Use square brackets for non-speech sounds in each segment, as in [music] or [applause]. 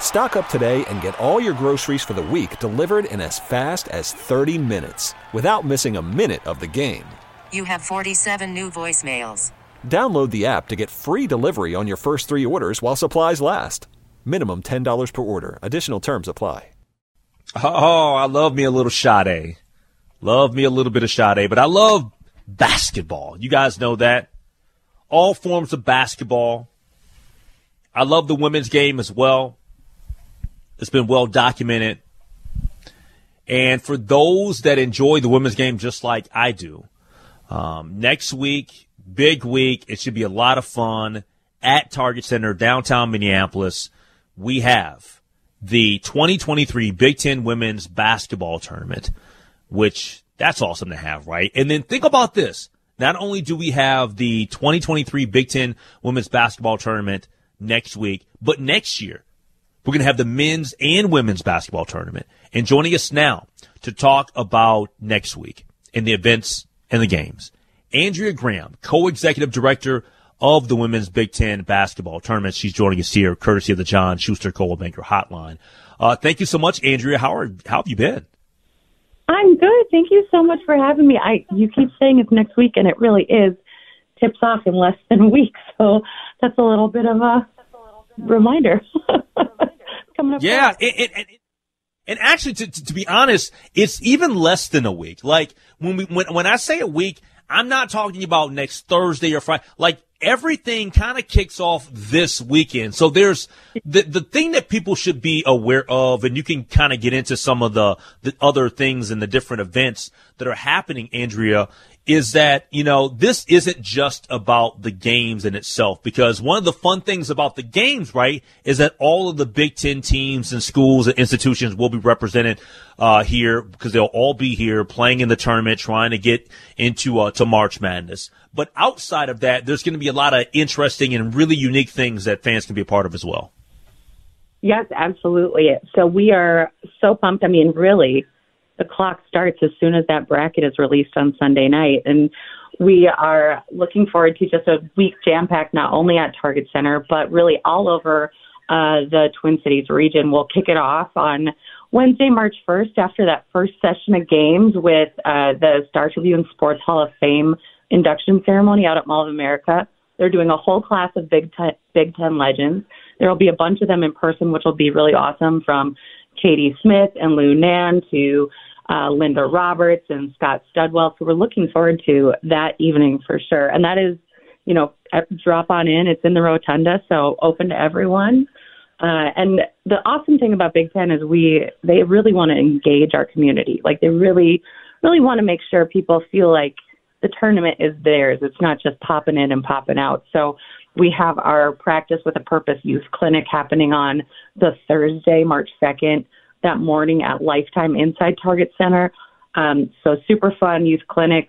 Stock up today and get all your groceries for the week delivered in as fast as 30 minutes without missing a minute of the game. You have 47 new voicemails. Download the app to get free delivery on your first three orders while supplies last. Minimum $10 per order. Additional terms apply. Oh, I love me a little Sade. Love me a little bit of Sade, but I love basketball. You guys know that. All forms of basketball. I love the women's game as well. It's been well documented. And for those that enjoy the women's game just like I do, um, next week, big week. It should be a lot of fun at Target Center, downtown Minneapolis. We have the 2023 Big Ten Women's Basketball Tournament, which that's awesome to have, right? And then think about this. Not only do we have the 2023 Big Ten Women's Basketball Tournament next week, but next year, we're going to have the men's and women's basketball tournament. And joining us now to talk about next week and the events and the games, Andrea Graham, co-executive director of the women's Big Ten basketball tournament. She's joining us here, courtesy of the John Schuster Coldwell Banker Hotline. Uh, thank you so much, Andrea. How are how have you been? I'm good. Thank you so much for having me. I you keep saying it's next week, and it really is. Tips off in less than a week, [laughs] so that's a little bit of a reminder. [laughs] Coming up. Yeah, and, and, and actually, to, to, to be honest, it's even less than a week. Like when we when when I say a week, I'm not talking about next Thursday or Friday. Like everything kind of kicks off this weekend. So there's the the thing that people should be aware of, and you can kind of get into some of the the other things and the different events that are happening, Andrea, is that, you know, this isn't just about the games in itself because one of the fun things about the games, right, is that all of the Big Ten teams and schools and institutions will be represented, uh, here because they'll all be here playing in the tournament, trying to get into, uh, to March Madness. But outside of that, there's going to be a lot of interesting and really unique things that fans can be a part of as well. Yes, absolutely. So we are so pumped. I mean, really, the clock starts as soon as that bracket is released on Sunday night. And we are looking forward to just a week jam packed, not only at Target Center, but really all over uh, the Twin Cities region. We'll kick it off on Wednesday, March 1st, after that first session of games with uh, the Star Tribune Sports Hall of Fame induction ceremony out at Mall of America. They're doing a whole class of Big Ten, Big Ten legends. There will be a bunch of them in person, which will be really awesome from Katie Smith and Lou Nanne to uh, Linda Roberts and Scott Studwell. So we're looking forward to that evening for sure. And that is, you know, drop on in. It's in the rotunda, so open to everyone. Uh, and the awesome thing about Big Ten is we they really want to engage our community. Like they really, really want to make sure people feel like the tournament is theirs. It's not just popping in and popping out. So we have our Practice with a Purpose Youth Clinic happening on the Thursday, March 2nd that morning at Lifetime Inside Target Center. Um, so super fun youth clinic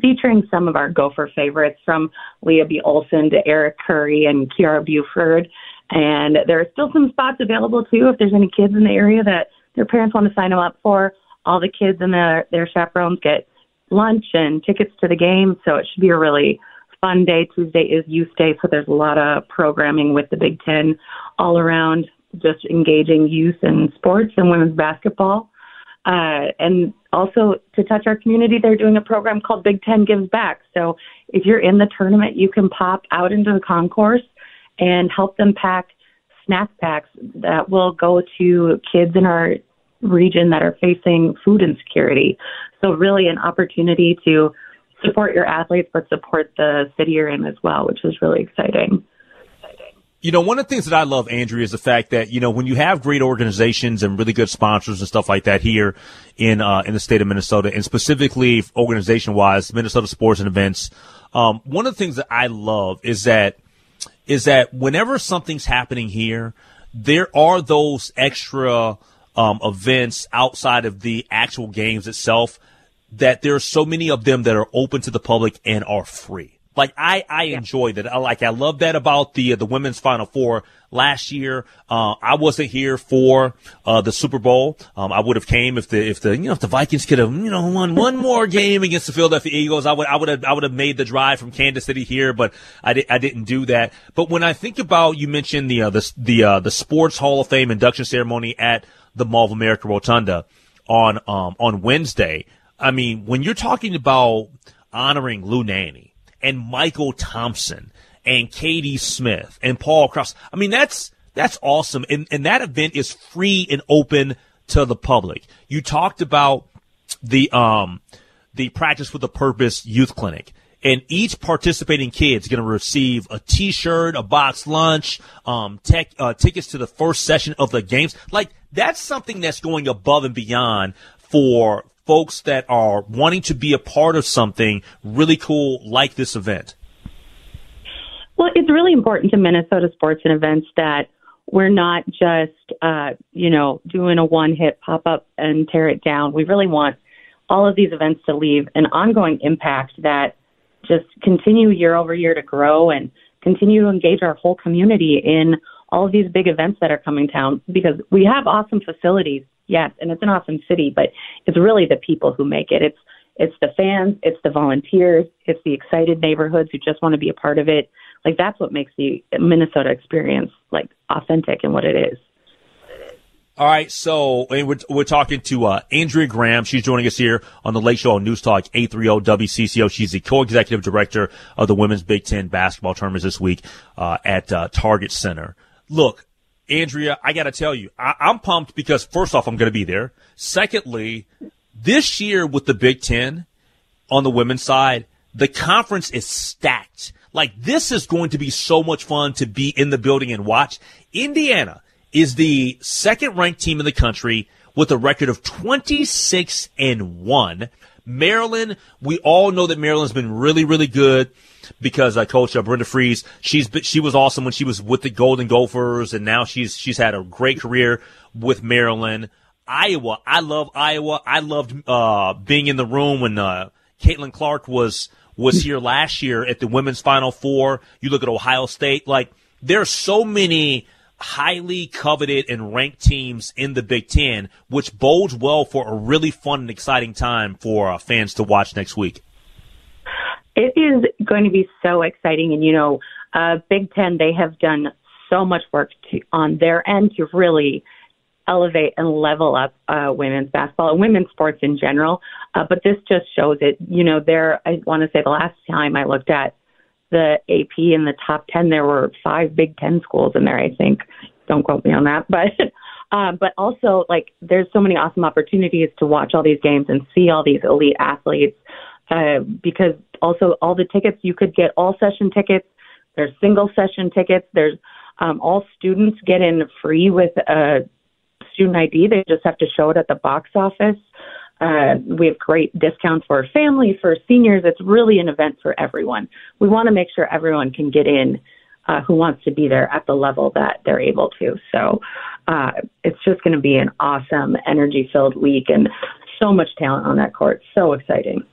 featuring some of our Gopher favorites from Lea B. Olsen to Eric Curry and Kiara Buford. And there are still some spots available too if there's any kids in the area that their parents want to sign them up for. All the kids and their, their chaperones get lunch and tickets to the game. So it should be a really fun day. Tuesday is Youth Day, so there's a lot of programming with the Big Ten all around just engaging youth in sports and women's basketball. Uh, and also to touch our community, they're doing a program called Big Ten Gives Back. So if you're in the tournament, you can pop out into the concourse and help them pack snack packs that will go to kids in our region that are facing food insecurity. So really an opportunity to support your athletes, but support the city you're in as well, which is really exciting. You know, one of the things that I love, Andrea, is the fact that you know when you have great organizations and really good sponsors and stuff like that here in uh, in the state of Minnesota, and specifically organization wise, Minnesota Sports and Events. Um, one of the things that I love is that is that whenever something's happening here, there are those extra um, events outside of the actual games itself. That there are so many of them that are open to the public and are free. Like I, I yeah. enjoy that. I like, I love that about the, uh, the women's final four last year. Uh, I wasn't here for, uh, the Super Bowl. Um, I would have came if the, if the, you know, if the Vikings could have, you know, won one more game against the Philadelphia Eagles, I would, I would have, I would have made the drive from Kansas City here, but I, di- I didn't do that. But when I think about, you mentioned the, uh, the, the, uh, the Sports Hall of Fame induction ceremony at the Mall of America Rotunda on, um, on Wednesday. I mean, when you're talking about honoring Lou Nanne, and Michael Thompson and Katie Smith and Paul Cross. I mean, that's, that's awesome. And, and that event is free and open to the public. You talked about the, um, the practice with a purpose youth clinic and each participating kid is going to receive a T-shirt, a box lunch, um, tech, uh, tickets to the first session of the games. Like that's something that's going above and beyond for folks that are wanting to be a part of something really cool like this event? Well, it's really important to Minnesota sports and events that we're not just, uh, you know, doing a one hit pop up and tear it down. We really want all of these events to leave an ongoing impact that just continue year over year to grow and continue to engage our whole community in all of these big events that are coming town because we have awesome facilities yes, and it's an awesome city, but it's really the people who make it. It's it's the fans, it's the volunteers, it's the excited neighborhoods who just want to be a part of it. Like that's what makes the Minnesota experience like authentic and what it is. All right, so we're, we're talking to uh, Andrea Graham. She's joining us here on the Lake Show on News Talk 830 WCCO. She's the co-executive director of the Women's Big Ten basketball tournament this week uh, at uh, Target Center. Look, Andrea, I got to tell you, I, I'm pumped because first off, I'm going to be there. Secondly, this year with the Big Ten on the women's side, the conference is stacked. Like this is going to be so much fun to be in the building and watch. Indiana is the second ranked team in the country with a record of 26 and 1. Maryland, we all know that Maryland's been really, really good because uh, Coach uh, Brenda Frese, she's she was awesome when she was with the Golden Gophers, and now she's she's had a great career with Maryland. Iowa, I love Iowa. I loved uh, being in the room when uh, Caitlin Clark was was here last year at the women's Final Four. You look at Ohio State, like there are so many highly coveted and ranked teams in the Big Ten, which bodes well for a really fun and exciting time for uh, fans to watch next week. It is going to be so exciting. And, you know, uh, Big Ten, they have done so much work to, on their end to really elevate and level up uh, women's basketball and women's sports in general. Uh, but this just shows it. You know, there, I want to say the last time I looked at the AP in the top 10, there were five Big Ten schools in there, I think. Don't quote me on that. [laughs] But, um, but also, like, there's so many awesome opportunities to watch all these games and see all these elite athletes uh, because also all the tickets you could get all session tickets. There's single session tickets. There's um, all students get in free with a student ID. They just have to show it at the box office. Uh, we have great discounts for family, for seniors. It's really an event for everyone. We want to make sure everyone can get in uh, who wants to be there at the level that they're able to. So uh, it's just going to be an awesome, energy filled week and so much talent on that court. So exciting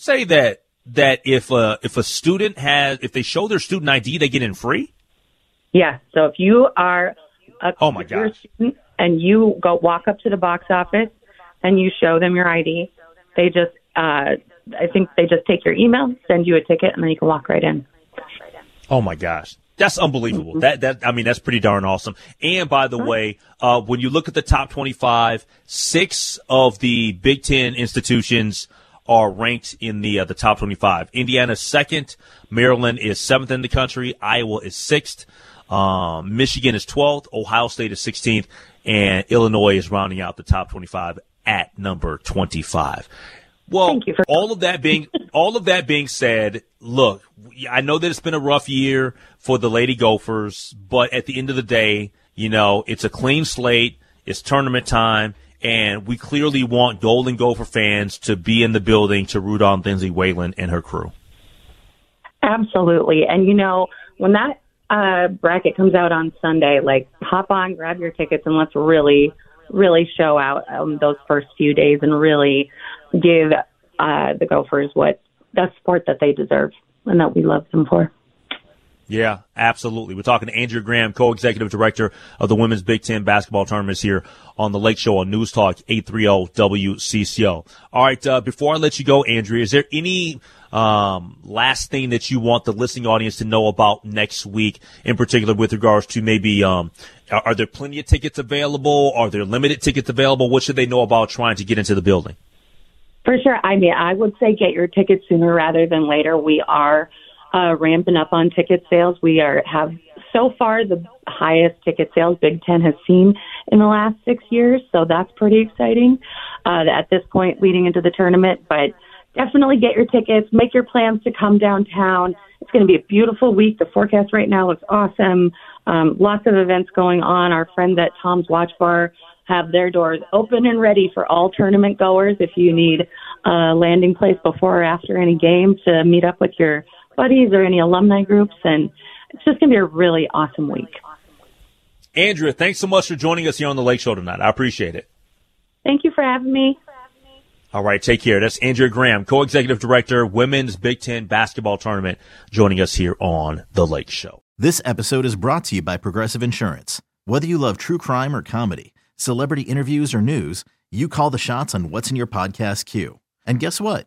say that that if a if a student has if they show their student ID, they get in free? Yeah. So if you are a oh my gosh. student and you go walk up to the box office and you show them your ID, they just uh, I think they just take your email, send you a ticket, and then you can walk right in. Oh my gosh. That's unbelievable. Mm-hmm. That that I mean that's pretty darn awesome. And by the way, uh, when you look at the top twenty-five, six of the Big Ten institutions are ranked in the uh, the top 25. Indiana second, Maryland is seventh in the country, Iowa is sixth, um, Michigan is 12th, Ohio State is 16th, and Illinois is rounding out the top 25 at number 25. Well, Thank you for- all of that being [laughs] all of that being said, look, I know that it's been a rough year for the Lady Gophers, but at the end of the day, you know, it's a clean slate. It's tournament time, and we clearly want Golden Gopher fans to be in the building to root on Lindsay Whalen and her crew. Absolutely. And you know, when that uh, bracket comes out on Sunday, like hop on, grab your tickets, and let's really, really show out um, those first few days and really give uh, the Gophers what the support that they deserve and that we love them for. Yeah, absolutely. We're talking to Andrea Graham, co-executive director of the Women's Big Ten basketball tournaments here on the Lake Show on News Talk 830 WCCO. All right, uh, before I let you go, Andrea, is there any um, last thing that you want the listening audience to know about next week, in particular with regards to maybe um, are, are there plenty of tickets available? Are there limited tickets available? What should they know about trying to get into the building? For sure. I mean, I would say get your tickets sooner rather than later. We are uh, ramping up on ticket sales. We are have so far the highest ticket sales Big Ten has seen in the last six years. So that's pretty exciting uh, at this point leading into the tournament. But definitely get your tickets. Make your plans to come downtown. It's going to be a beautiful week. The forecast right now looks awesome. Um, lots of events going on. Our friends at Tom's Watch Bar have their doors open and ready for all tournament goers. If you need a landing place before or after any game to meet up with your buddies or any alumni groups, and it's just going to be a really awesome week. Andrea, thanks so much for joining us here on the Lake Show tonight. I appreciate it. Thank you for having me. All right, take care. That's Andrea Graham, co-executive director, Women's Big Ten Basketball Tournament, joining us here on The Lake Show. This episode is brought to you by Progressive Insurance. Whether you love true crime or comedy, celebrity interviews or news, you call the shots on what's in your podcast queue. And guess what?